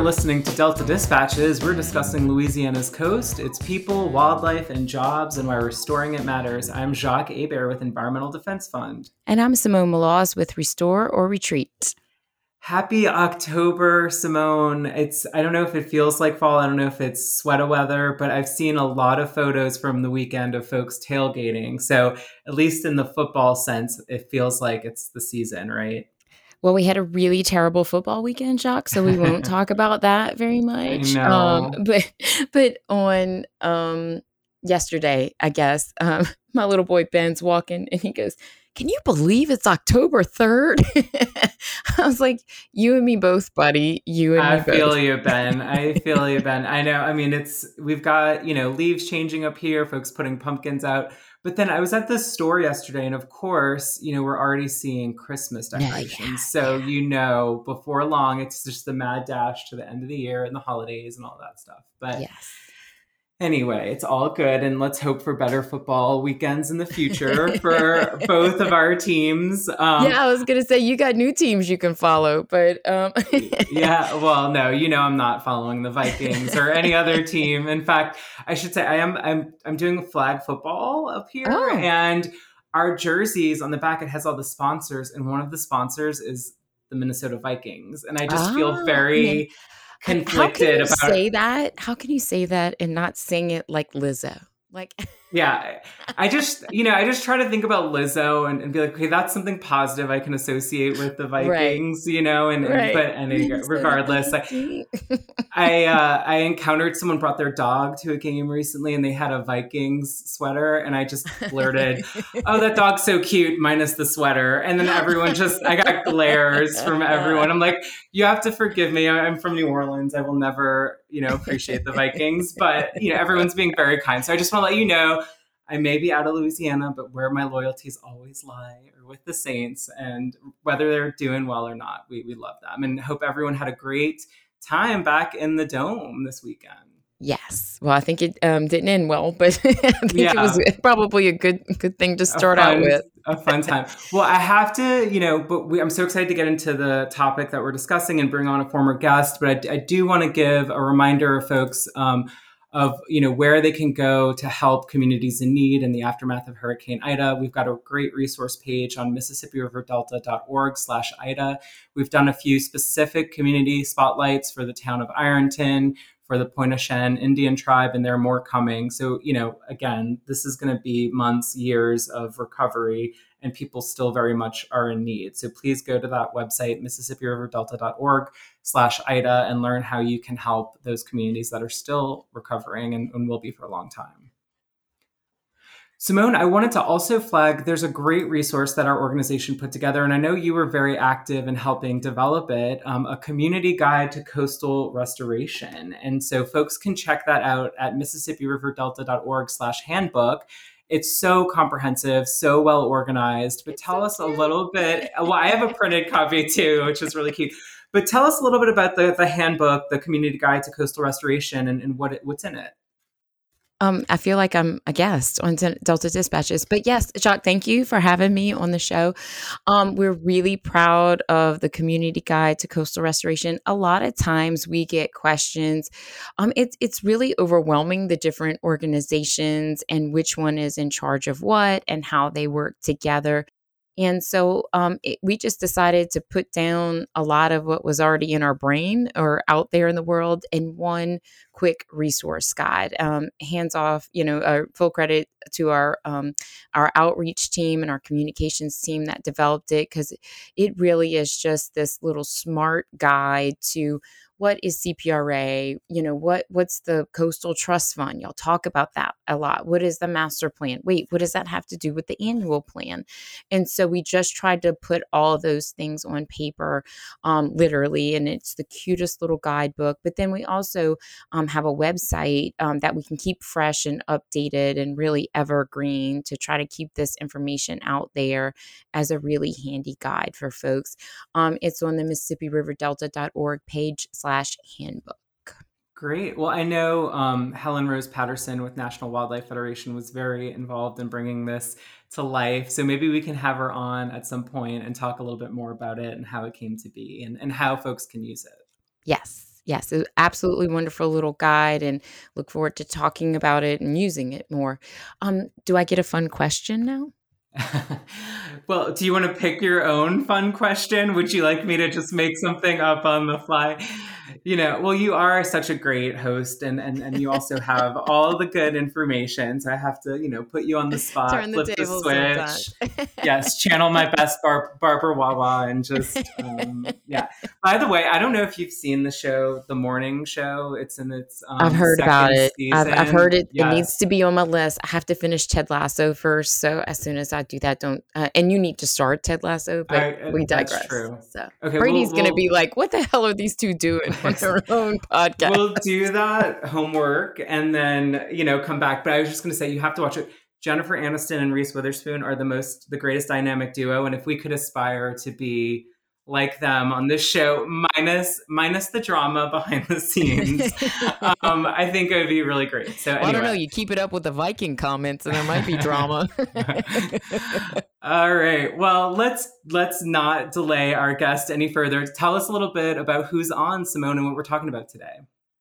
are listening to Delta Dispatches. We're discussing Louisiana's coast, its people, wildlife, and jobs, and why restoring it matters. I'm Jacques Hebert with Environmental Defense Fund. And I'm Simone Maloz with Restore or Retreat. Happy October, Simone. It's I don't know if it feels like fall. I don't know if it's sweater weather, but I've seen a lot of photos from the weekend of folks tailgating. So at least in the football sense, it feels like it's the season, right? Well, we had a really terrible football weekend, Jacques, so we won't talk about that very much. Um, but but on um, yesterday, I guess, um, my little boy Ben's walking and he goes, can you believe it's October 3rd? I was like, you and me both, buddy. You and I me both. feel you, Ben. I feel you, Ben. I know. I mean, it's, we've got, you know, leaves changing up here, folks putting pumpkins out. But then I was at the store yesterday, and of course, you know, we're already seeing Christmas decorations. Yeah, yeah, so, yeah. you know, before long, it's just the mad dash to the end of the year and the holidays and all that stuff. But yes anyway, it's all good. And let's hope for better football weekends in the future for both of our teams. Um, yeah, I was going to say, you got new teams you can follow, but. Um... yeah, well, no, you know, I'm not following the Vikings or any other team. In fact, I should say I am, I'm, I'm doing flag football up here. Oh. And our jerseys on the back, it has all the sponsors. And one of the sponsors is the Minnesota Vikings. And I just oh, feel very conflicted How can you about say that? How can you say that and not sing it like Lizzo? Like yeah i just you know i just try to think about lizzo and, and, be like okay that's something positive i can associate with the vikings right. you know and, right. and but and regardless i I, uh, I encountered someone brought their dog to a game recently and they had a vikings sweater and i just blurted oh that dog's so cute minus the sweater. And then everyone just i got glares from everyone. I'm like you have to forgive me. I'm from new orleans. I will never you know appreciate the vikings but you know everyone's being very kind. So i just want to let you know I may be out of Louisiana, but where my loyalties always lie are with the Saints. And whether they're doing well or not, we, we love them and hope everyone had a great time back in the dome this weekend. Yes. Well, I think it um, didn't end well, but I think yeah. it was probably a good good thing to start fun, out with. a fun time. Well, I have to, you know, but we, I'm so excited to get into the topic that we're discussing and bring on a former guest. But I, I do want to give a reminder of folks. Um, of you know where they can go to help communities in need in the aftermath of Hurricane Ida. We've got a great resource page on MississippiRiverDelta.org slash Ida. We've done a few specific community spotlights for the town of Ironton, for the Pointe-au-Chien Indian tribe, and there are more coming. So, you know, again, this is going to be months, years of recovery, and people still very much are in need. So please go to that website, MississippiRiverDelta.org slash IDA, and learn how you can help those communities that are still recovering and, and will be for a long time. Simone, I wanted to also flag there's a great resource that our organization put together, and I know you were very active in helping develop it um, a community guide to coastal restoration. And so folks can check that out at MississippiRiverDelta.org slash handbook. It's so comprehensive, so well organized. But tell us a little bit. Well, I have a printed copy too, which is really cute. But tell us a little bit about the, the handbook, the community guide to coastal restoration, and, and what it, what's in it. Um, I feel like I'm a guest on Delta Dispatches. But yes, Jacques, thank you for having me on the show. Um, we're really proud of the community guide to coastal restoration. A lot of times we get questions. Um, it's it's really overwhelming the different organizations and which one is in charge of what and how they work together. And so um, it, we just decided to put down a lot of what was already in our brain or out there in the world in one quick resource guide. Um, hands off, you know, uh, full credit to our um, our outreach team and our communications team that developed it because it really is just this little smart guide to what is CPRA? You know, what what's the coastal trust fund? Y'all talk about that a lot. What is the master plan? Wait, what does that have to do with the annual plan? And so we just tried to put all those things on paper, um, literally, and it's the cutest little guidebook. But then we also um, have a website um, that we can keep fresh and updated and really evergreen to try to keep this information out there as a really handy guide for folks. Um, it's on the MississippiRiverDelta.org page slash handbook. Great. Well, I know um, Helen Rose Patterson with National Wildlife Federation was very involved in bringing this to life. So maybe we can have her on at some point and talk a little bit more about it and how it came to be and, and how folks can use it. Yes. Yes. Absolutely wonderful little guide and look forward to talking about it and using it more. Um, do I get a fun question now? well, do you want to pick your own fun question? Would you like me to just make something up on the fly? You know, well, you are such a great host and and, and you also have all the good information. So I have to, you know, put you on the spot, Turn the flip the switch. yes, channel my best Bar- Barbara Wawa and just um, yeah. By the way, I don't know if you've seen the show, The Morning Show. It's in its um, I've heard about it. I've, I've, heard it. Yes. It needs to be on my list. I have to finish Ted Lasso first. So as soon as I do that, don't uh, and you need to start Ted Lasso, but I, we digress. true. So okay, Brady's we'll, gonna be like, "What the hell are these two doing on their own podcast?" We'll do that homework and then you know come back. But I was just gonna say you have to watch it. Jennifer Aniston and Reese Witherspoon are the most the greatest dynamic duo, and if we could aspire to be like them on this show, minus minus the drama behind the scenes. um, I think it would be really great. So well, anyway. I don't know. You keep it up with the Viking comments, and there might be drama. All right. Well, let's let's not delay our guest any further. Tell us a little bit about who's on Simone and what we're talking about today.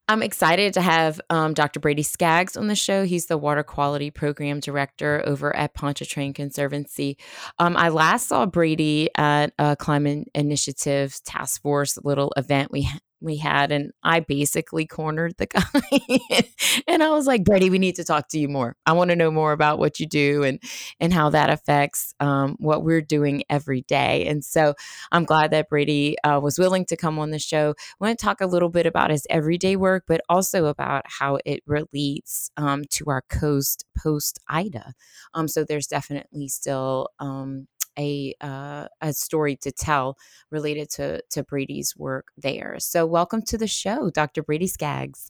I'm excited to have um, Dr. Brady Skaggs on the show. He's the Water Quality Program Director over at Pontchartrain Conservancy. Um, I last saw Brady at a Climate Initiatives Task Force little event we we had and I basically cornered the guy and I was like Brady we need to talk to you more. I want to know more about what you do and and how that affects um, what we're doing every day. And so I'm glad that Brady uh, was willing to come on the show. I want to talk a little bit about his everyday work but also about how it relates um, to our coast post Ida um, so there's definitely still um, a uh, a story to tell related to to Brady's work there. So welcome to the show, Dr. Brady Skaggs.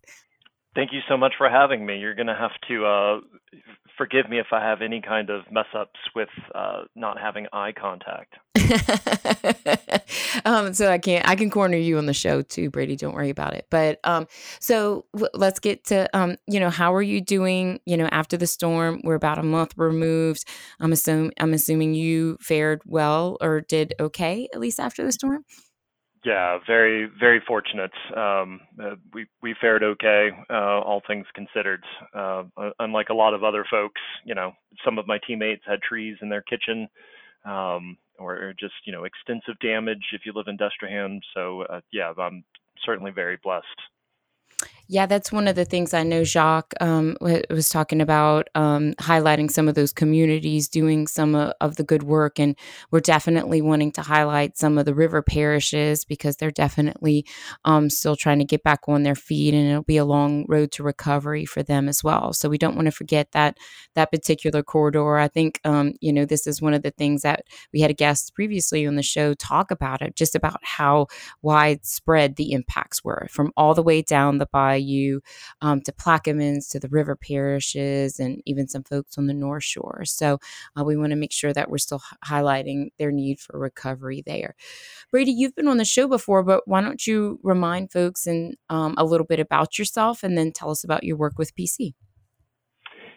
Thank you so much for having me. You're going to have to uh, forgive me if I have any kind of mess ups with uh, not having eye contact. um, so I can't. I can corner you on the show too, Brady. Don't worry about it. But um, so w- let's get to um, you know, how are you doing? You know, after the storm, we're about a month removed. I'm assuming I'm assuming you fared well or did okay at least after the storm. Yeah, very very fortunate. Um, uh, we we fared okay, uh, all things considered. Uh, unlike a lot of other folks, you know, some of my teammates had trees in their kitchen, um, or just you know extensive damage if you live in Destrehan. So uh, yeah, I'm certainly very blessed. Yeah, that's one of the things I know Jacques um, was talking about, um, highlighting some of those communities doing some of the good work. And we're definitely wanting to highlight some of the river parishes because they're definitely um, still trying to get back on their feet and it'll be a long road to recovery for them as well. So we don't want to forget that that particular corridor. I think, um, you know, this is one of the things that we had a guest previously on the show talk about it, just about how widespread the impacts were from all the way down the bayou you um, to Plaquemines, to the river parishes, and even some folks on the North Shore. So uh, we want to make sure that we're still h- highlighting their need for recovery there. Brady, you've been on the show before, but why don't you remind folks and um, a little bit about yourself, and then tell us about your work with PC.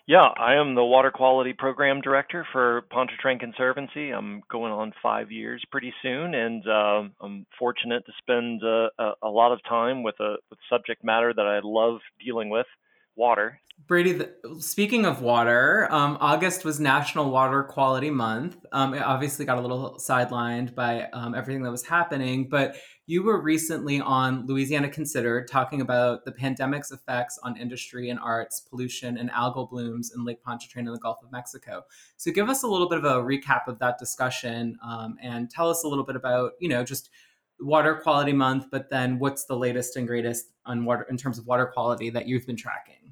Yeah, I am the Water Quality Program Director for Pontchartrain Conservancy. I'm going on five years pretty soon, and uh, I'm fortunate to spend uh, a, a, lot of time with a with subject matter that I love dealing with, water. Brady, the, speaking of water, um, August was National Water Quality Month. Um, it obviously got a little sidelined by um, everything that was happening, but you were recently on Louisiana Considered talking about the pandemic's effects on industry and arts, pollution, and algal blooms in Lake Pontchartrain in the Gulf of Mexico. So, give us a little bit of a recap of that discussion um, and tell us a little bit about, you know, just Water Quality Month, but then what's the latest and greatest on water in terms of water quality that you've been tracking?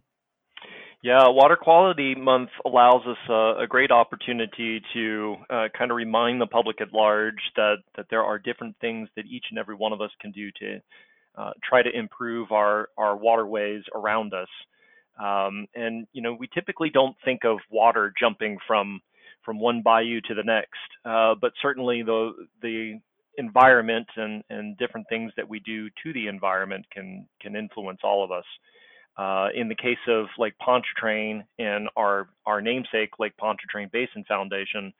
Yeah, Water Quality Month allows us a, a great opportunity to uh, kind of remind the public at large that that there are different things that each and every one of us can do to uh, try to improve our our waterways around us. Um, and you know, we typically don't think of water jumping from from one bayou to the next, uh, but certainly the the environment and, and different things that we do to the environment can can influence all of us. Uh, in the case of Lake Pontchartrain and our our namesake Lake Pontchartrain Basin Foundation,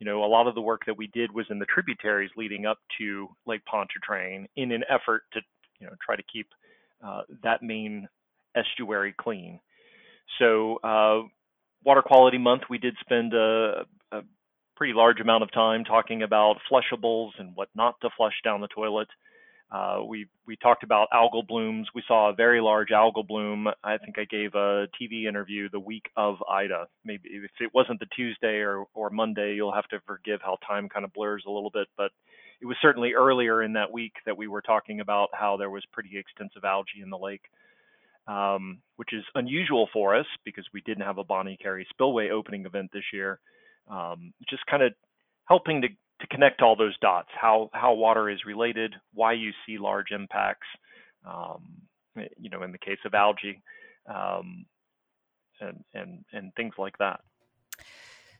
you know, a lot of the work that we did was in the tributaries leading up to Lake Pontchartrain in an effort to, you know, try to keep uh, that main estuary clean. So, uh, Water Quality Month, we did spend a, a, pretty large amount of time talking about flushables and what not to flush down the toilet. Uh, we we talked about algal blooms. We saw a very large algal bloom. I think I gave a TV interview the week of Ida. Maybe if it wasn't the Tuesday or or Monday, you'll have to forgive how time kind of blurs a little bit. But it was certainly earlier in that week that we were talking about how there was pretty extensive algae in the lake, um, which is unusual for us because we didn't have a Bonnet Carré spillway opening event this year. Um, just kind of helping to to connect all those dots, how how water is related, why you see large impacts, um, you know, in the case of algae, um, and and and things like that.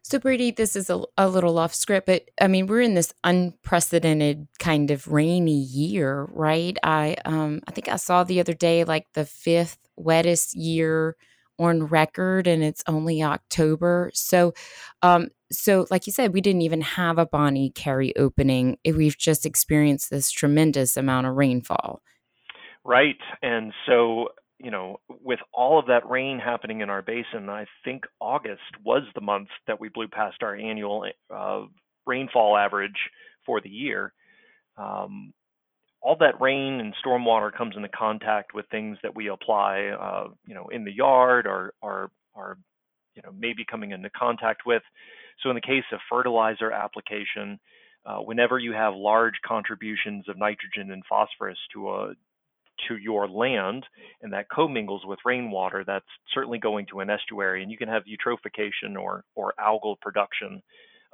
So Brady, this is a, a little off script, but I mean, we're in this unprecedented kind of rainy year, right? I um I think I saw the other day like the fifth wettest year on record and it's only October. So um so like you said, we didn't even have a Bonnet Carré opening. We've just experienced this tremendous amount of rainfall. Right. And so, you know, with all of that rain happening in our basin, I think August was the month that we blew past our annual uh, rainfall average for the year. Um, all that rain and stormwater comes into contact with things that we apply, uh, you know, in the yard or, or, or, you know, maybe coming into contact with. So in the case of fertilizer application, uh, whenever you have large contributions of nitrogen and phosphorus to a to your land and that commingles with rainwater, that's certainly going to an estuary, and you can have eutrophication or or algal production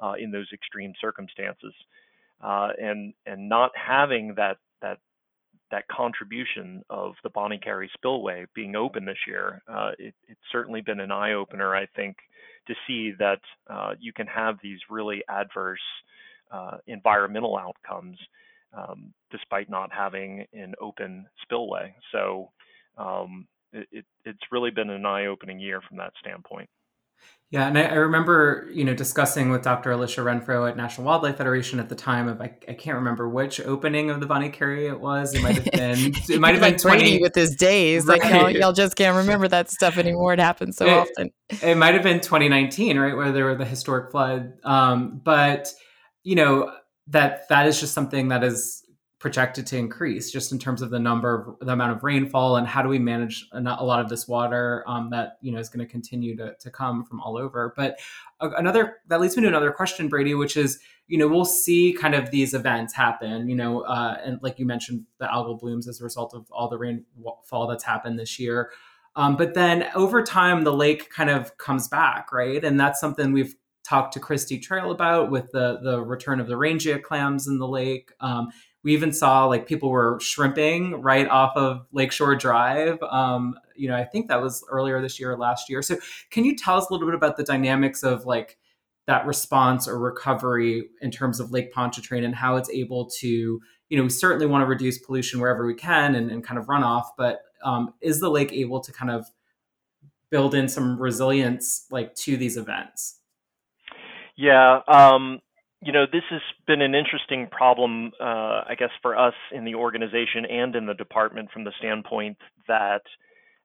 uh, in those extreme circumstances. Uh, and and not having that that contribution of the Bonnet Carré spillway being open this year, uh, it, it's certainly been an eye opener, I think, to see that uh, you can have these really adverse uh, environmental outcomes um, despite not having an open spillway. So um, it, it's really been an eye opening year from that standpoint. Yeah, and I, I, remember, you know, discussing with Dr. Alisha Renfro at National Wildlife Federation at the time of I, I can't remember which opening of the Bonnet Carré it was. It might have been it might have like been twenty with his days. Right. Like y'all, y'all, just can't remember that stuff anymore. It happens so it, often. It might have been 2019, right, where there were the historic flood. Um, but you know that that is just something that is projected to increase just in terms of the number of the amount of rainfall and how do we manage a, lot of this water um, that you know is going to continue to, come from all over but another that leads me to another question brady which is you know we'll see kind of these events happen you know uh, and like you mentioned the algal blooms as a result of all the rainfall that's happened this year um, but then over time the lake kind of comes back right and that's something we've talked to Kristi Trail about with the the return of the rangia clams in the lake. Um, we even saw like people were shrimping right off of Lakeshore Drive. Um, you know, I think that was earlier this year or last year. So, can you tell us a little bit about the dynamics of like that response or recovery in terms of Lake Pontchartrain and how it's able to, you know, we certainly want to reduce pollution wherever we can and, and kind of runoff, but um, is the lake able to kind of build in some resilience like to these events? Yeah, um, you know, this has been an interesting problem, uh, I guess, for us in the organization and in the department from the standpoint that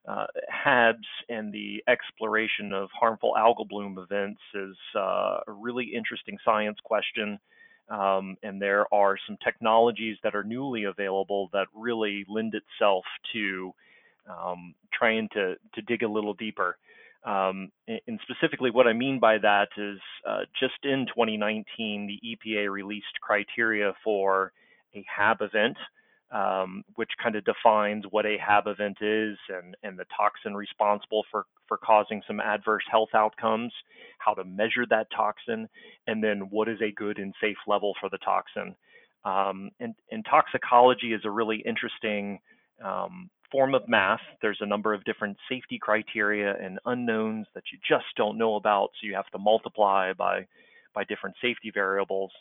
uh, HABs and the exploration of harmful algal bloom events is uh, a really interesting science question. Um, and there are some technologies that are newly available that really lend itself to um, trying to, to dig a little deeper. Um, and specifically, what I mean by that is uh, just in 2019, the EPA released criteria for a HAB event, um, which kind of defines what a HAB event is and, and the toxin responsible for, for causing some adverse health outcomes, how to measure that toxin, and then what is a good and safe level for the toxin. Um, and, and, toxicology is a really interesting um, form of math. There's a number of different safety criteria and unknowns that you just don't know about, so you have to multiply by by different safety variables.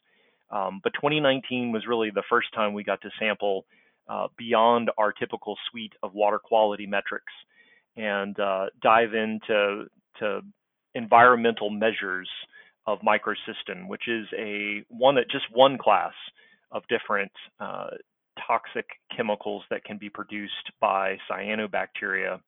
Um, but 2019 was really the first time we got to sample uh, beyond our typical suite of water quality metrics and uh, dive into to environmental measures of microcystin, which is a one that just one class of different uh, toxic chemicals that can be produced by cyanobacteria.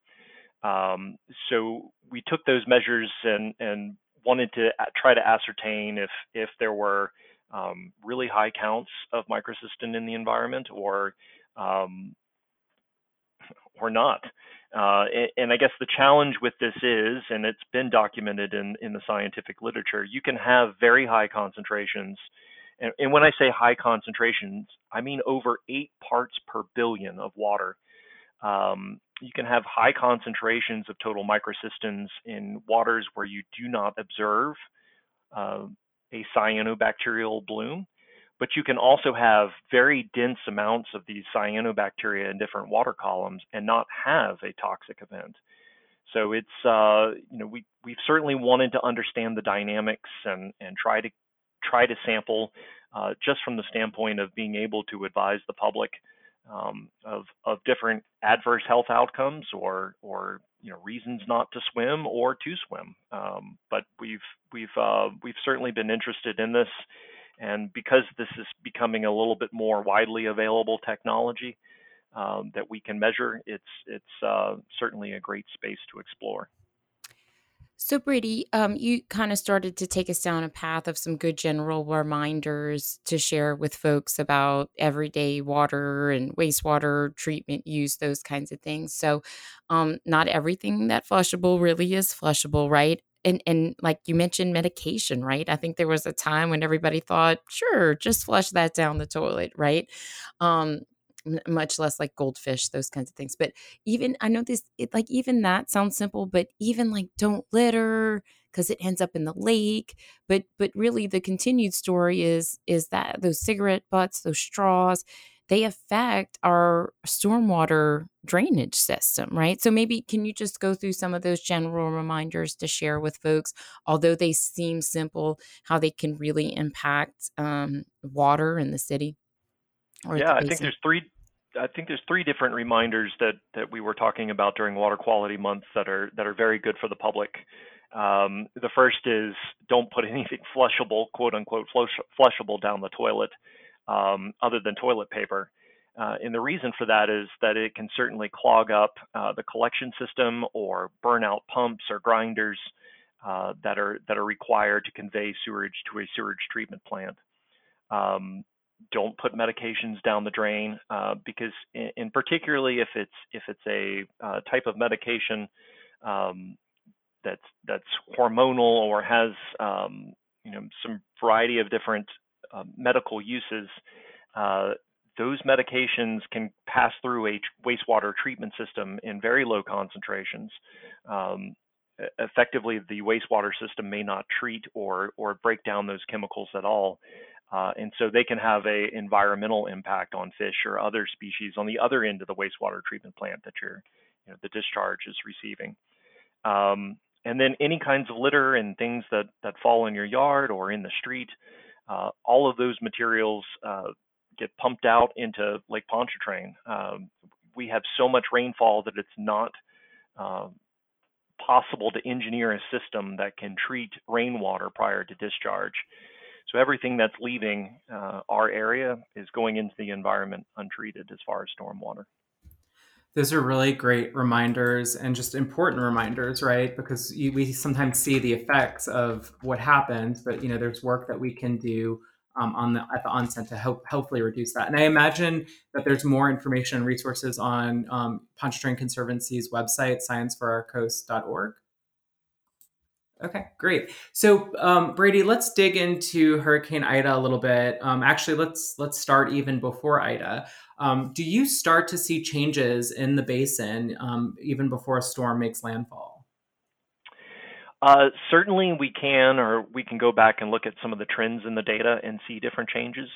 Um, so we took those measures and, and wanted to try to ascertain if if there were um, really high counts of microcystin in the environment or um, or not. Uh, and, I guess the challenge with this is, and it's been documented in, in the scientific literature, you can have very high concentrations. And, and when I say high concentrations, I mean over eight parts per billion of water. Um, you can have high concentrations of total microcystins in waters where you do not observe uh, a cyanobacterial bloom but you can also have very dense amounts of these cyanobacteria in different water columns and not have a toxic event. So it's uh, you know we we've certainly wanted to understand the dynamics and and try to try to sample uh, just from the standpoint of being able to advise the public um, of of different adverse health outcomes or or you know reasons not to swim or to swim. Um, but we've we've uh, we've certainly been interested in this and because this is becoming a little bit more widely available technology um, that we can measure, it's it's uh, certainly a great space to explore. So, Brady, um, you kind of started to take us down a path of some good general reminders to share with folks about everyday water and wastewater treatment use, those kinds of things. So, um, not everything that flushable really is flushable, right? and and like you mentioned medication right i think there was a time when everybody thought sure just flush that down the toilet right um much less like goldfish those kinds of things but even i know this it, like even that sounds simple but even like don't litter because it ends up in the lake but but really the continued story is is that those cigarette butts those straws they affect our stormwater drainage system, right? So maybe can you just go through some of those general reminders to share with folks, although they seem simple, how they can really impact um, water in the city? Yeah, I think there's three. I think there's three different reminders that that we were talking about during Water Quality Month that are that are very good for the public. Um, the first is don't put anything flushable, quote unquote, flush, flushable down the toilet um, other than toilet paper. Uh, and the reason for that is that it can certainly clog up uh, the collection system or burn out pumps or grinders uh, that are that are required to convey sewage to a sewage treatment plant. Um, don't put medications down the drain uh, because, in, in, particularly if it's if it's a uh, type of medication um, that's that's hormonal or has um, you know some variety of different uh, medical uses, uh, those medications can pass through a wastewater treatment system in very low concentrations. Um, effectively, the wastewater system may not treat or or break down those chemicals at all, uh, and so they can have a environmental impact on fish or other species on the other end of the wastewater treatment plant that you're, you know, the discharge is receiving. Um, and then any kinds of litter and things that that fall in your yard or in the street, uh, all of those materials uh, get pumped out into Lake Pontchartrain. Um, we have so much rainfall that it's not uh, possible to engineer a system that can treat rainwater prior to discharge. So everything that's leaving uh, our area is going into the environment untreated as far as stormwater. Those are really great reminders and just important reminders, right? Because you, we sometimes see the effects of what happens, but you know, there's work that we can do um, on the at the onset to help hopefully reduce that. And I imagine that there's more information and resources on um, Pontchartrain Conservancy's website, scienceforourcoast.org. Okay, great. So um, Brady, let's dig into Hurricane Ida a little bit. Um, actually, let's let's start even before Ida. Um, do you start to see changes in the basin um, even before a storm makes landfall? Uh, certainly, we can, or we can go back and look at some of the trends in the data and see different changes.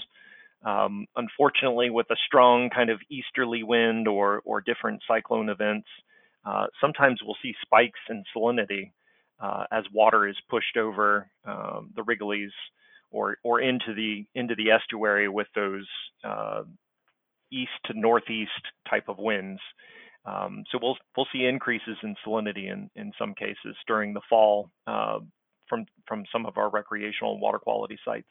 Um, unfortunately, with a strong kind of easterly wind or or different cyclone events, uh, sometimes we'll see spikes in salinity uh, as water is pushed over um, the Rigolets or or into the into the estuary with those uh, east to northeast type of winds. Um, so we'll we'll see increases in salinity in, in some cases during the fall uh, from from some of our recreational water quality sites.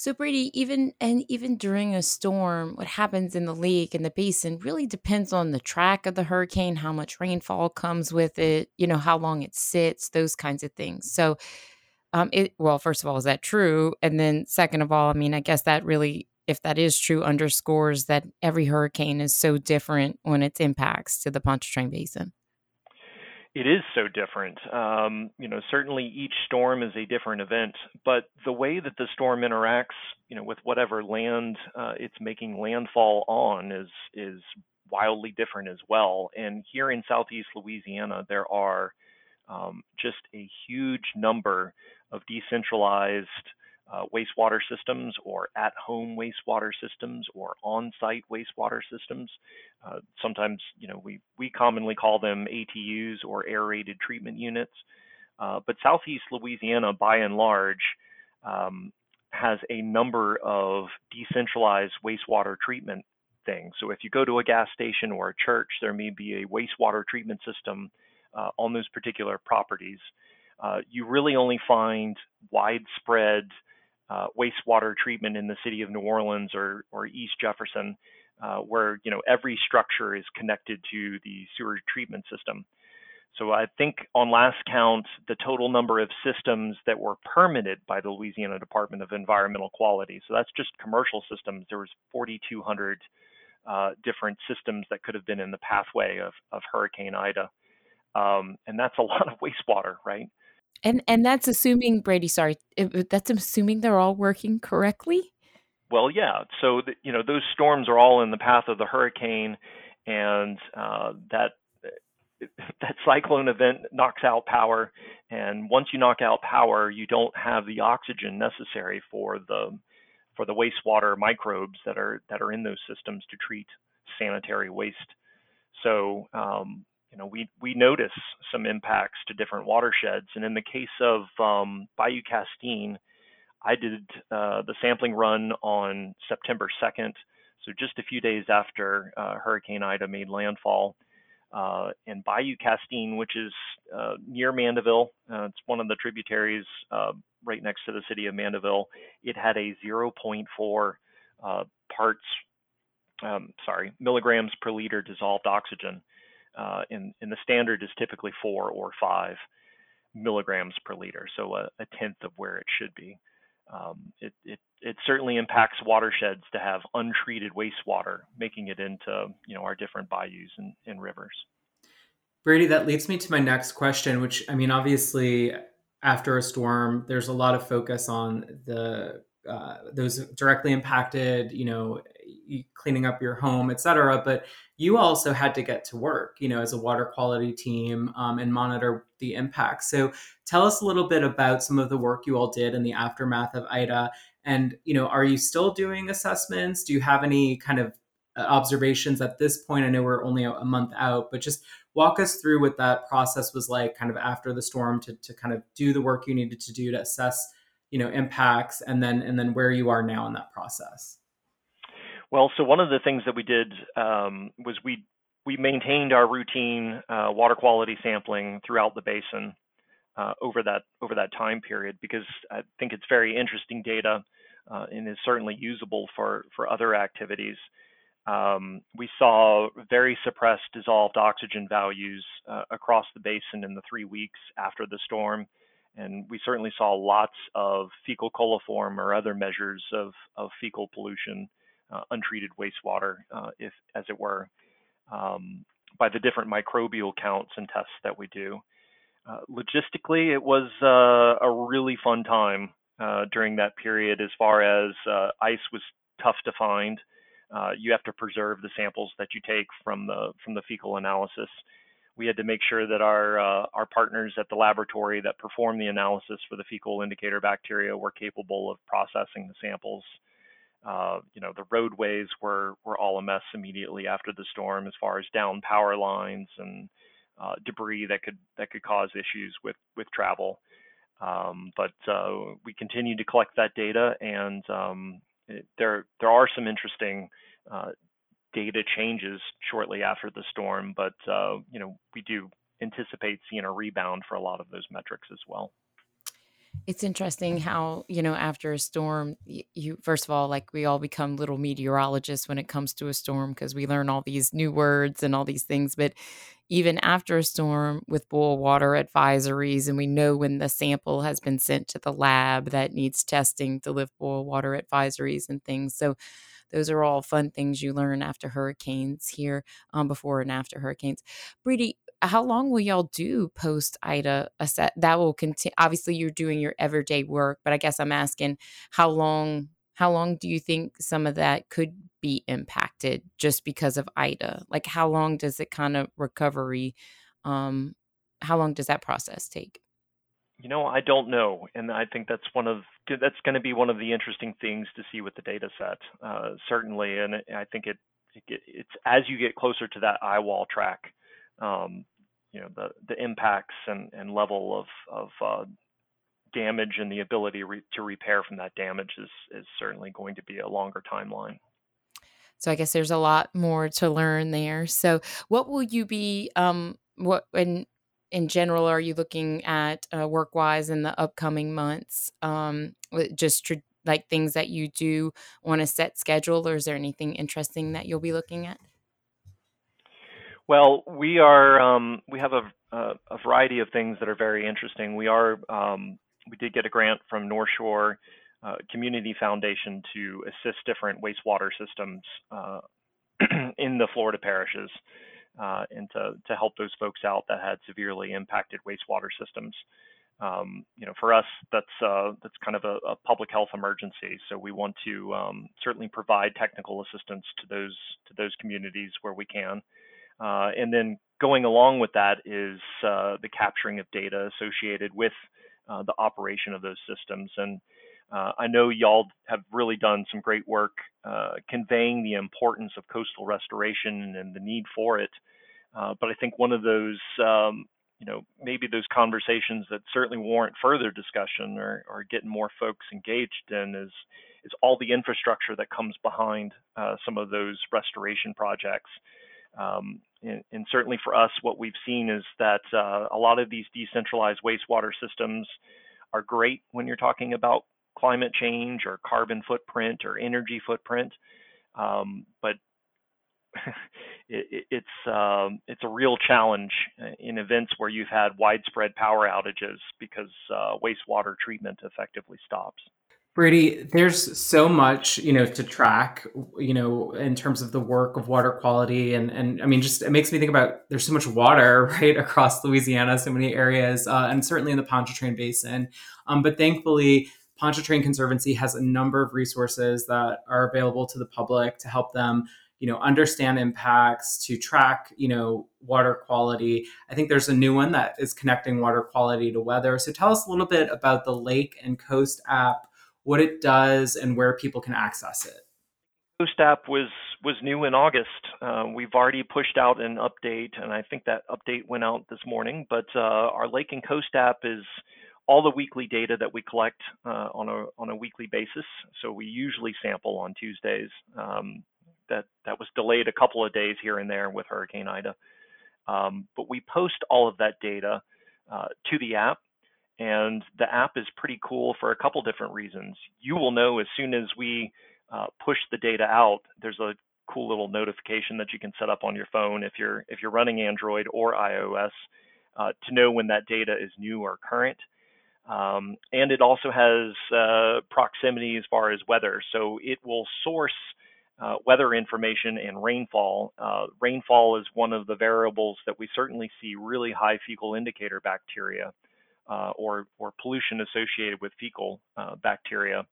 So Brady, even and even during a storm, what happens in the lake and the basin really depends on the track of the hurricane, how much rainfall comes with it, you know, how long it sits, those kinds of things. So um it well, first of all, is that true? And then second of all, I mean, I guess that really if that is true underscores that every hurricane is so different when its impacts to the Pontchartrain basin it is so different. Um, you know, certainly each storm is a different event, but the way that the storm interacts, you know, with whatever land uh, it's making landfall on is is wildly different as well. And here in southeast Louisiana, there are um, just a huge number of decentralized uh, wastewater systems or at-home wastewater systems or on-site wastewater systems. Uh, sometimes, you know, we we commonly call them ATUs or aerated treatment units. Uh, but Southeast Louisiana, by and large, um, has a number of decentralized wastewater treatment things. So if you go to a gas station or a church, there may be a wastewater treatment system uh, on those particular properties. Uh, you really only find widespread uh, wastewater treatment in the city of New Orleans or, or East Jefferson, uh, where you know every structure is connected to the sewer treatment system. So I think on last count, the total number of systems that were permitted by the Louisiana Department of Environmental Quality. So that's just commercial systems. There was 4,200 uh, different systems that could have been in the pathway of, of Hurricane Ida. Um, and that's a lot of wastewater, right? And and that's assuming Brady. Sorry, that's assuming they're all working correctly. Well, yeah. So the, you know those storms are all in the path of the hurricane, and uh, that that cyclone event knocks out power. And once you knock out power, you don't have the oxygen necessary for the for the wastewater microbes that are that are in those systems to treat sanitary waste. So um, you know, we we notice some impacts to different watersheds. And in the case of um, Bayou Castine, I did uh, the sampling run on September 2nd, so just a few days after uh, Hurricane Ida made landfall. Uh, and Bayou Castine, which is uh, near Mandeville, uh, it's one of the tributaries uh, right next to the city of Mandeville. It had a 0.4 parts, um, sorry, milligrams per liter dissolved oxygen uh, and, and, the standard is typically four or five milligrams per liter, so a, a tenth of where it should be. Um, it, it, it, certainly impacts watersheds to have untreated wastewater, making it into you know our different bayous and, and rivers. Brady, that leads me to my next question, which I mean, obviously, after a storm, there's a lot of focus on the uh, those directly impacted, you know, cleaning up your home, et cetera. But you also had to get to work, you know, as a water quality team um, and monitor the impact. So tell us a little bit about some of the work you all did in the aftermath of Ida. And, you know, are you still doing assessments? Do you have any kind of uh, observations at this point? I know we're only a month out, but just walk us through what that process was like kind of after the storm to, to kind of do the work you needed to do to assess you know impacts and then and then where you are now in that process well so one of the things that we did um, was we we maintained our routine uh, water quality sampling throughout the basin uh, over that over that time period because I think it's very interesting data uh, and is certainly usable for for other activities. Um, we saw very suppressed dissolved oxygen values uh, across the basin in the three weeks after the storm and we certainly saw lots of fecal coliform or other measures of, of fecal pollution, untreated wastewater, uh, if as it were, um, by the different microbial counts and tests that we do. Uh, logistically, it was uh, a really fun time uh, during that period. As far as uh, ice was tough to find, you have to preserve the samples that you take from the from the fecal analysis we had to make sure that our uh, our partners at the laboratory that perform the analysis for the fecal indicator bacteria were capable of processing the samples. Uh, you know, the roadways were were all a mess immediately after the storm, as far as down power lines and uh, debris that could that could cause issues with with travel. Um, but uh, we continue to collect that data, and um, it, there there are some interesting uh, data changes shortly after the storm. But uh, you know, we do anticipate seeing a rebound for a lot of those metrics as well. It's interesting how, you know, after a storm, you, first of all, like we all become little meteorologists when it comes to a storm because we learn all these new words and all these things. But even after a storm with boil water advisories, and we know when the sample has been sent to the lab that needs testing to lift boil water advisories and things. So those are all fun things you learn after hurricanes here, um, before and after hurricanes. Brady, how long will y'all do post Ida a set that will continue obviously you're doing your everyday work but I guess I'm asking how long how long do you think some of that could be impacted just because of Ida? Like how long does it kind of recovery um how long does that process take? You know I don't know and I think that's one of that's going to be one of the interesting things to see with the data set uh, certainly and I think it, it it's as you get closer to that eye wall track um, you know the the impacts and, and level of of uh, damage and the ability re- to repair from that damage is is certainly going to be a longer timeline. So I guess there's a lot more to learn there. So what will you be um what in in general are you looking at uh, work wise in the upcoming months? Um just tr- like things that you do on a set schedule or is there anything interesting that you'll be looking at? Well, we are um, we have a, a, variety of things that are very interesting. We are um, we did get a grant from North Shore uh, Community Foundation to assist different wastewater systems uh, in the Florida parishes uh, and to to help those folks out that had severely impacted wastewater systems. Um, you know, for us, that's uh, that's kind of a, a, public health emergency. So we want to um, certainly provide technical assistance to those to those communities where we can. Uh, and then going along with that is uh, the capturing of data associated with uh, the operation of those systems. And uh, I know y'all have really done some great work uh, conveying the importance of coastal restoration and the need for it. Uh, but I think one of those, um, you know, maybe those conversations that certainly warrant further discussion or, or getting more folks engaged in is is all the infrastructure that comes behind some of those restoration projects. Um, and, and, certainly for us, what we've seen is that uh, a lot of these decentralized wastewater systems are great when you're talking about climate change or carbon footprint or energy footprint, um, but it, it's um, it's a real challenge in events where you've had widespread power outages because uh, wastewater treatment effectively stops. Brady, there's so much, you know, to track, you know, in terms of the work of water quality. And, and I mean, just it makes me think about there's so much water, right, across Louisiana, so many areas, uh, and certainly in the Pontchartrain Basin. Um, but thankfully, Pontchartrain Conservancy has a number of resources that are available to the public to help them, you know, understand impacts, to track, you know, water quality. I think there's a new one that is connecting water quality to weather. So tell us a little bit about the Lake and Coast app what it does, and where people can access it. Coast app was was new in August. Uh, we've already pushed out an update, and I think that update went out this morning. But uh, our Lake and Coast app is all the weekly data that we collect uh, on a on a weekly basis. So we usually sample on Tuesdays. Um, that that was delayed a couple of days here and there with Hurricane Ida. Um, but we post all of that data uh, to the app and the app is pretty cool for a couple different reasons. You will know as soon as we uh, push the data out, there's a cool little notification that you can set up on your phone if you're if you're running Android or iOS uh, to know when that data is new or current. Um, and it also has uh, proximity as far as weather, so it will source uh, weather information and rainfall. Uh, rainfall is one of the variables that we certainly see really high fecal indicator bacteria uh, or, or pollution associated with fecal uh, bacteria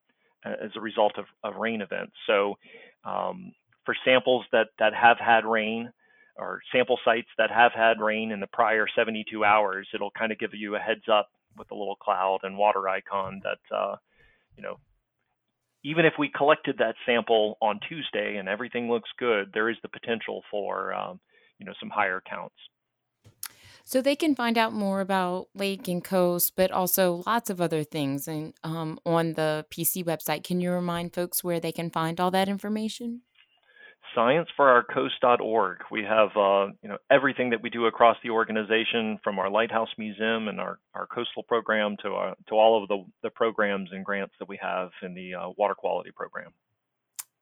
uh, as a result of, of rain events. So um, for samples that, that have had rain or sample sites that have had rain in the prior 72 hours, it'll kind of give you a heads up with a little cloud and water icon that, uh, you know, even if we collected that sample on Tuesday and everything looks good, there is the potential for, um, you know, some higher counts. So they can find out more about Lake and Coast, but also lots of other things and um, on the PC website. Can you remind folks where they can find all that information? scienceForOurCoast.org. We have uh, you know everything that we do across the organization, from our Lighthouse Museum and our, our coastal program to our, uh, to all of the, the programs and grants that we have in the uh, water quality program.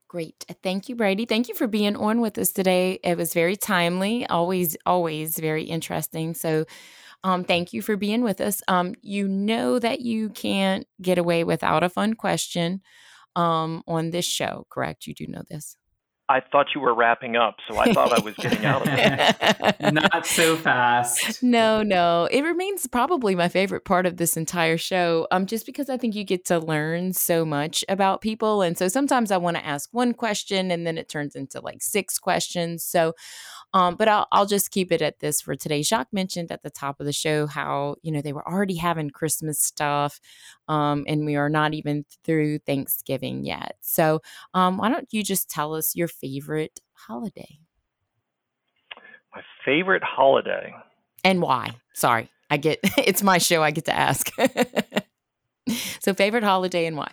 Great. Thank you, Brady. Thank you for being on with us today. It was very timely, always, always very interesting. So, um, thank you for being with us. Um, you know that you can't get away without a fun question um, on this show, correct? You do know this. I thought you were wrapping up, so I thought I was getting out of it. Not so fast. No, no. It remains probably my favorite part of this entire show, um, just because I think you get to learn so much about people. And so sometimes I want to ask one question and then it turns into like six questions. So um, but I'll, I'll just keep it at this for today. Jacques mentioned at the top of the show how, you know, they were already having Christmas stuff um, and we are not even through Thanksgiving yet. So um, why don't you just tell us your favorite holiday? My favorite holiday. And why? Sorry, I get it's my show. I get to ask. so, favorite holiday and why?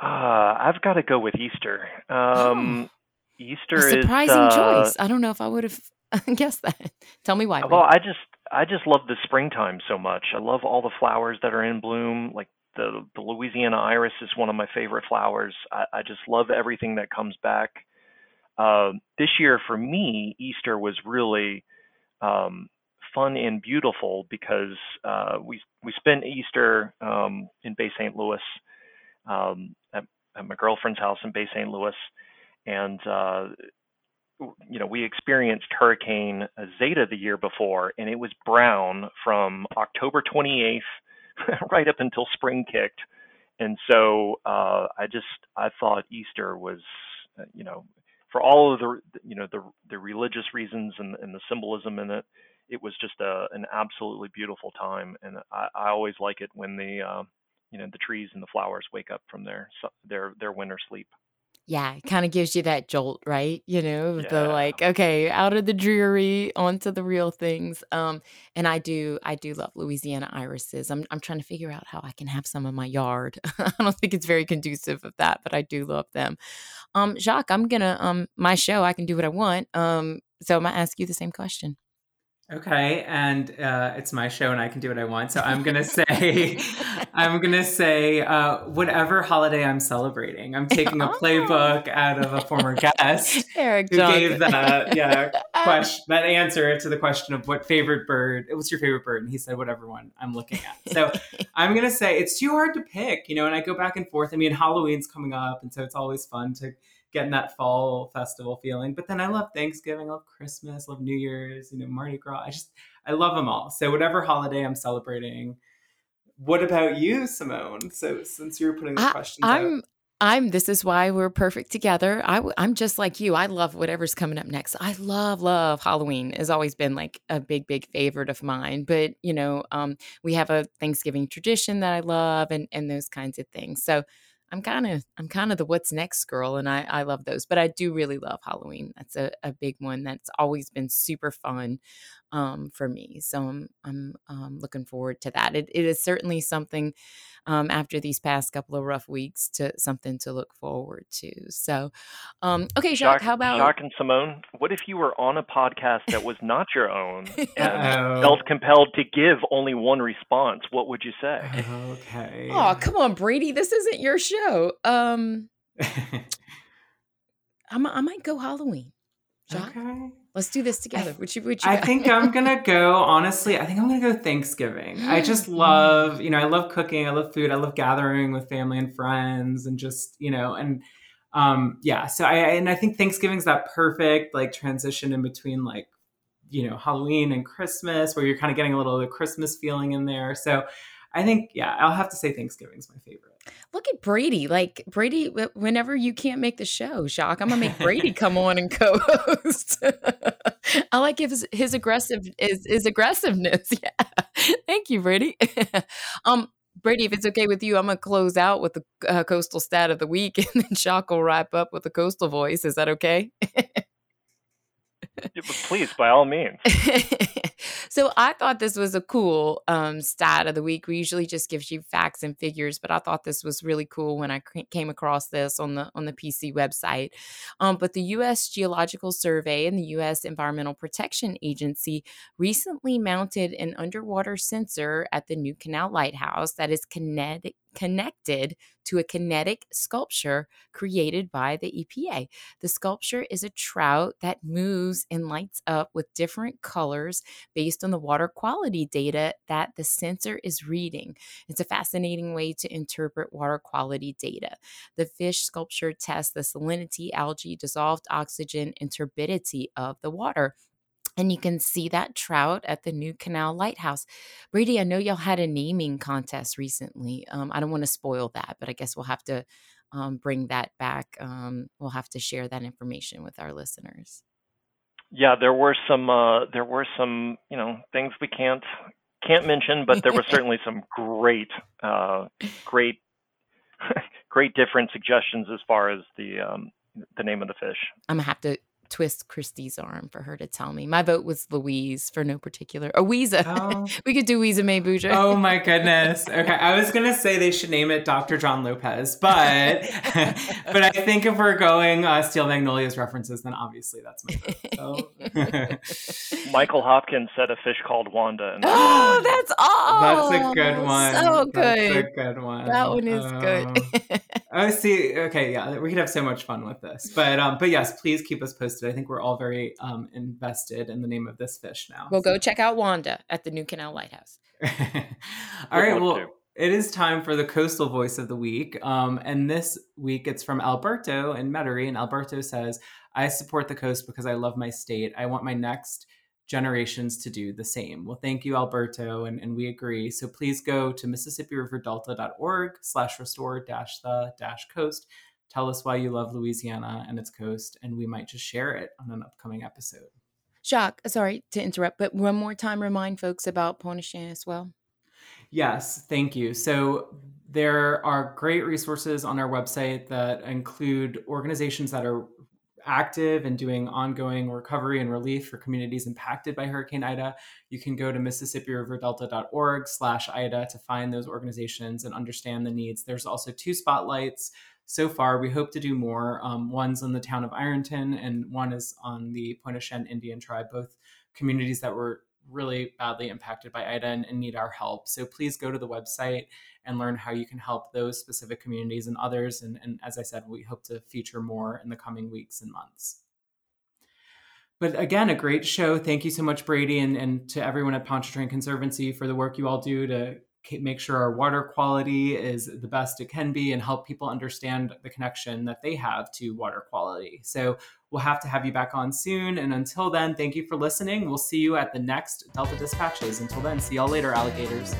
Uh, I've got to go with Easter. Um, oh. Easter is a surprising is uh, choice. I don't know if I would have guessed that. Tell me why. Well, I just I just love the springtime so much. I love all the flowers that are in bloom. Like the the Louisiana iris is one of my favorite flowers. I, I just love everything that comes back. Uh, this year for me, Easter was really um, fun and beautiful because uh, we we spent Easter um, in Bay St. Louis um, at, at my girlfriend's house in Bay St. Louis and uh, you know we experienced Hurricane Zeta the year before, and it was brown from October 28th right up until spring kicked. And so uh, I just I thought Easter was uh, you know for all of the you know the the religious reasons and, and the symbolism in it, it was just a, an absolutely beautiful time, and I, I always like it when the uh, you know the trees and the flowers wake up from their their their winter sleep. Yeah, it kind of gives you that jolt, right? You know, the like, okay, out of the dreary onto the real things. Um, and I do, I do love Louisiana irises. I'm, I'm trying to figure out how I can have some in my yard. I don't think it's very conducive of that, but I do love them. Um, Jacques, I'm gonna, um, my show, I can do what I want. Um, so I'm gonna ask you the same question. Okay, and uh, it's my show, and I can do what I want. So I'm gonna say, I'm gonna say, uh, whatever holiday I'm celebrating, I'm taking a playbook out of a former guest Eric who gave that, yeah, question, that answer to the question of what favorite bird. What's your favorite bird? And he said whatever one I'm looking at. So I'm gonna say it's too hard to pick, you know. And I go back and forth. I mean, Halloween's coming up, and so it's always fun to getting that fall festival feeling. But then I love Thanksgiving, I love Christmas, I love New Year's, you know, Mardi Gras. I just I love them all. So whatever holiday I'm celebrating. What about you, Simone? So since you're putting the questions, I'm out. I'm this is why we're perfect together. I I'm just like you. I love whatever's coming up next. I love love Halloween has always been like a big big favorite of mine, but you know, um we have a Thanksgiving tradition that I love and and those kinds of things. So I'm kind of I'm kind of the what's next girl, and I I love those. But I do really love Halloween. That's a, a big one. That's always been super fun um, for me. So I'm I'm um, looking forward to that. It, it is certainly something um, after these past couple of rough weeks to something to look forward to. So, um, okay, Jacques, Jacques, how about Jacques and Simone? What if you were on a podcast that was not your own and felt compelled to give only one response? What would you say? Okay. Oh, come on, Brady. This isn't your show. Um, I'm, I might go Halloween. Jacques? Okay. Let's do this together. Would you, which you I think I'm gonna go. Honestly, I think I'm gonna go Thanksgiving. I just mm. love, you know, I love cooking. I love food. I love gathering with family and friends, and just, you know, and um, yeah. So I and I think Thanksgiving's that perfect like transition in between like, you know, Halloween and Christmas, where you're kind of getting a little of the Christmas feeling in there. So I think, yeah, I'll have to say Thanksgiving's my favorite. Look at Brady. Like Brady, whenever you can't make the show, Jacques, I'm gonna make Brady come on and co-host. I like his his aggressive his, his aggressiveness. Yeah, thank you, Brady. um, Brady, if it's okay with you, I'm gonna close out with the uh, coastal stat of the week, and then Jacques will wrap up with the coastal voice. Is that okay? Please, by all means. so I thought this was a cool um, stat of the week. We usually just gives you facts and figures, but I thought this was really cool when I came across this on the on the PC website. Um, but the U.S. Geological Survey and the U.S. Environmental Protection Agency recently mounted an underwater sensor at the New Canal Lighthouse that is kinetic connected to a kinetic sculpture created by the EPA. The sculpture is a trout that moves and lights up with different colors based on the water quality data that the sensor is reading. It's a fascinating way to interpret water quality data. The fish sculpture tests the salinity, algae, dissolved oxygen, and turbidity of the water and you can see that trout at the New Canal Lighthouse. Brady, I know y'all had a naming contest recently. Um, I don't want to spoil that, but I guess we'll have to um, bring that back. Um, we'll have to share that information with our listeners. Yeah, there were some uh, there were some you know things we can't can't mention, but there were certainly some great uh, great great different suggestions as far as the um, the name of the fish. I'm gonna have to twist Kristi's arm for her to tell me. My vote was Louise for no particular. Or Ouiser. Oh. we could do Ouiser May Boudreaux. Oh my goodness. Okay. I was gonna say they should name it Dr. John Lopez, but but I think if we're going uh, Steel Magnolias references, then obviously that's my vote. So. Michael Hopkins said a fish called Wanda. And oh, that's all. That's a good one. So good. That's a good one. That one is uh, good. oh, see. Okay, yeah, we could have so much fun with this, but um, but yes, please keep us posted I think we're all very um, invested in the name of this fish now. We'll so. go check out Wanda at the New Canal Lighthouse. all right. Well, it is time for the coastal voice of the week. Um, and this week it's from Alberto in Metairie. And Alberto says, I support the coast because I love my state. I want my next generations to do the same. Well, thank you, Alberto, and, and we agree. So please go to MississippiRiverDelta.org slash restore dash the dash coast tell us why you love Louisiana and its coast, and we might just share it on an upcoming episode. Jacques, sorry to interrupt, but one more time remind folks about Pointe-aux-Chenes as well. Yes, thank you. So there are great resources on our website that include organizations that are active and doing ongoing recovery and relief for communities impacted by Hurricane Ida. You can go to MississippiRiverDelta.org slash Ida to find those organizations and understand the needs. There's also two spotlights so far. We hope to do more. Um, one's in the town of Ironton, and one is on the Pointe-aux-Chenes Indian tribe, both communities that were really badly impacted by Ida and, and, need our help. So please go to the website and learn how you can help those specific communities and others. And, and as I said, we hope to feature more in the coming weeks and months. But again, a great show. Thank you so much, Brady, and, and to everyone at Pontchartrain Conservancy for the work you all do to make sure our water quality is the best it can be and help people understand the connection that they have to water quality. So we'll have to have you back on soon. And until then, thank you for listening. We'll see you at the next Delta Dispatches. Until then, see y'all later, alligators.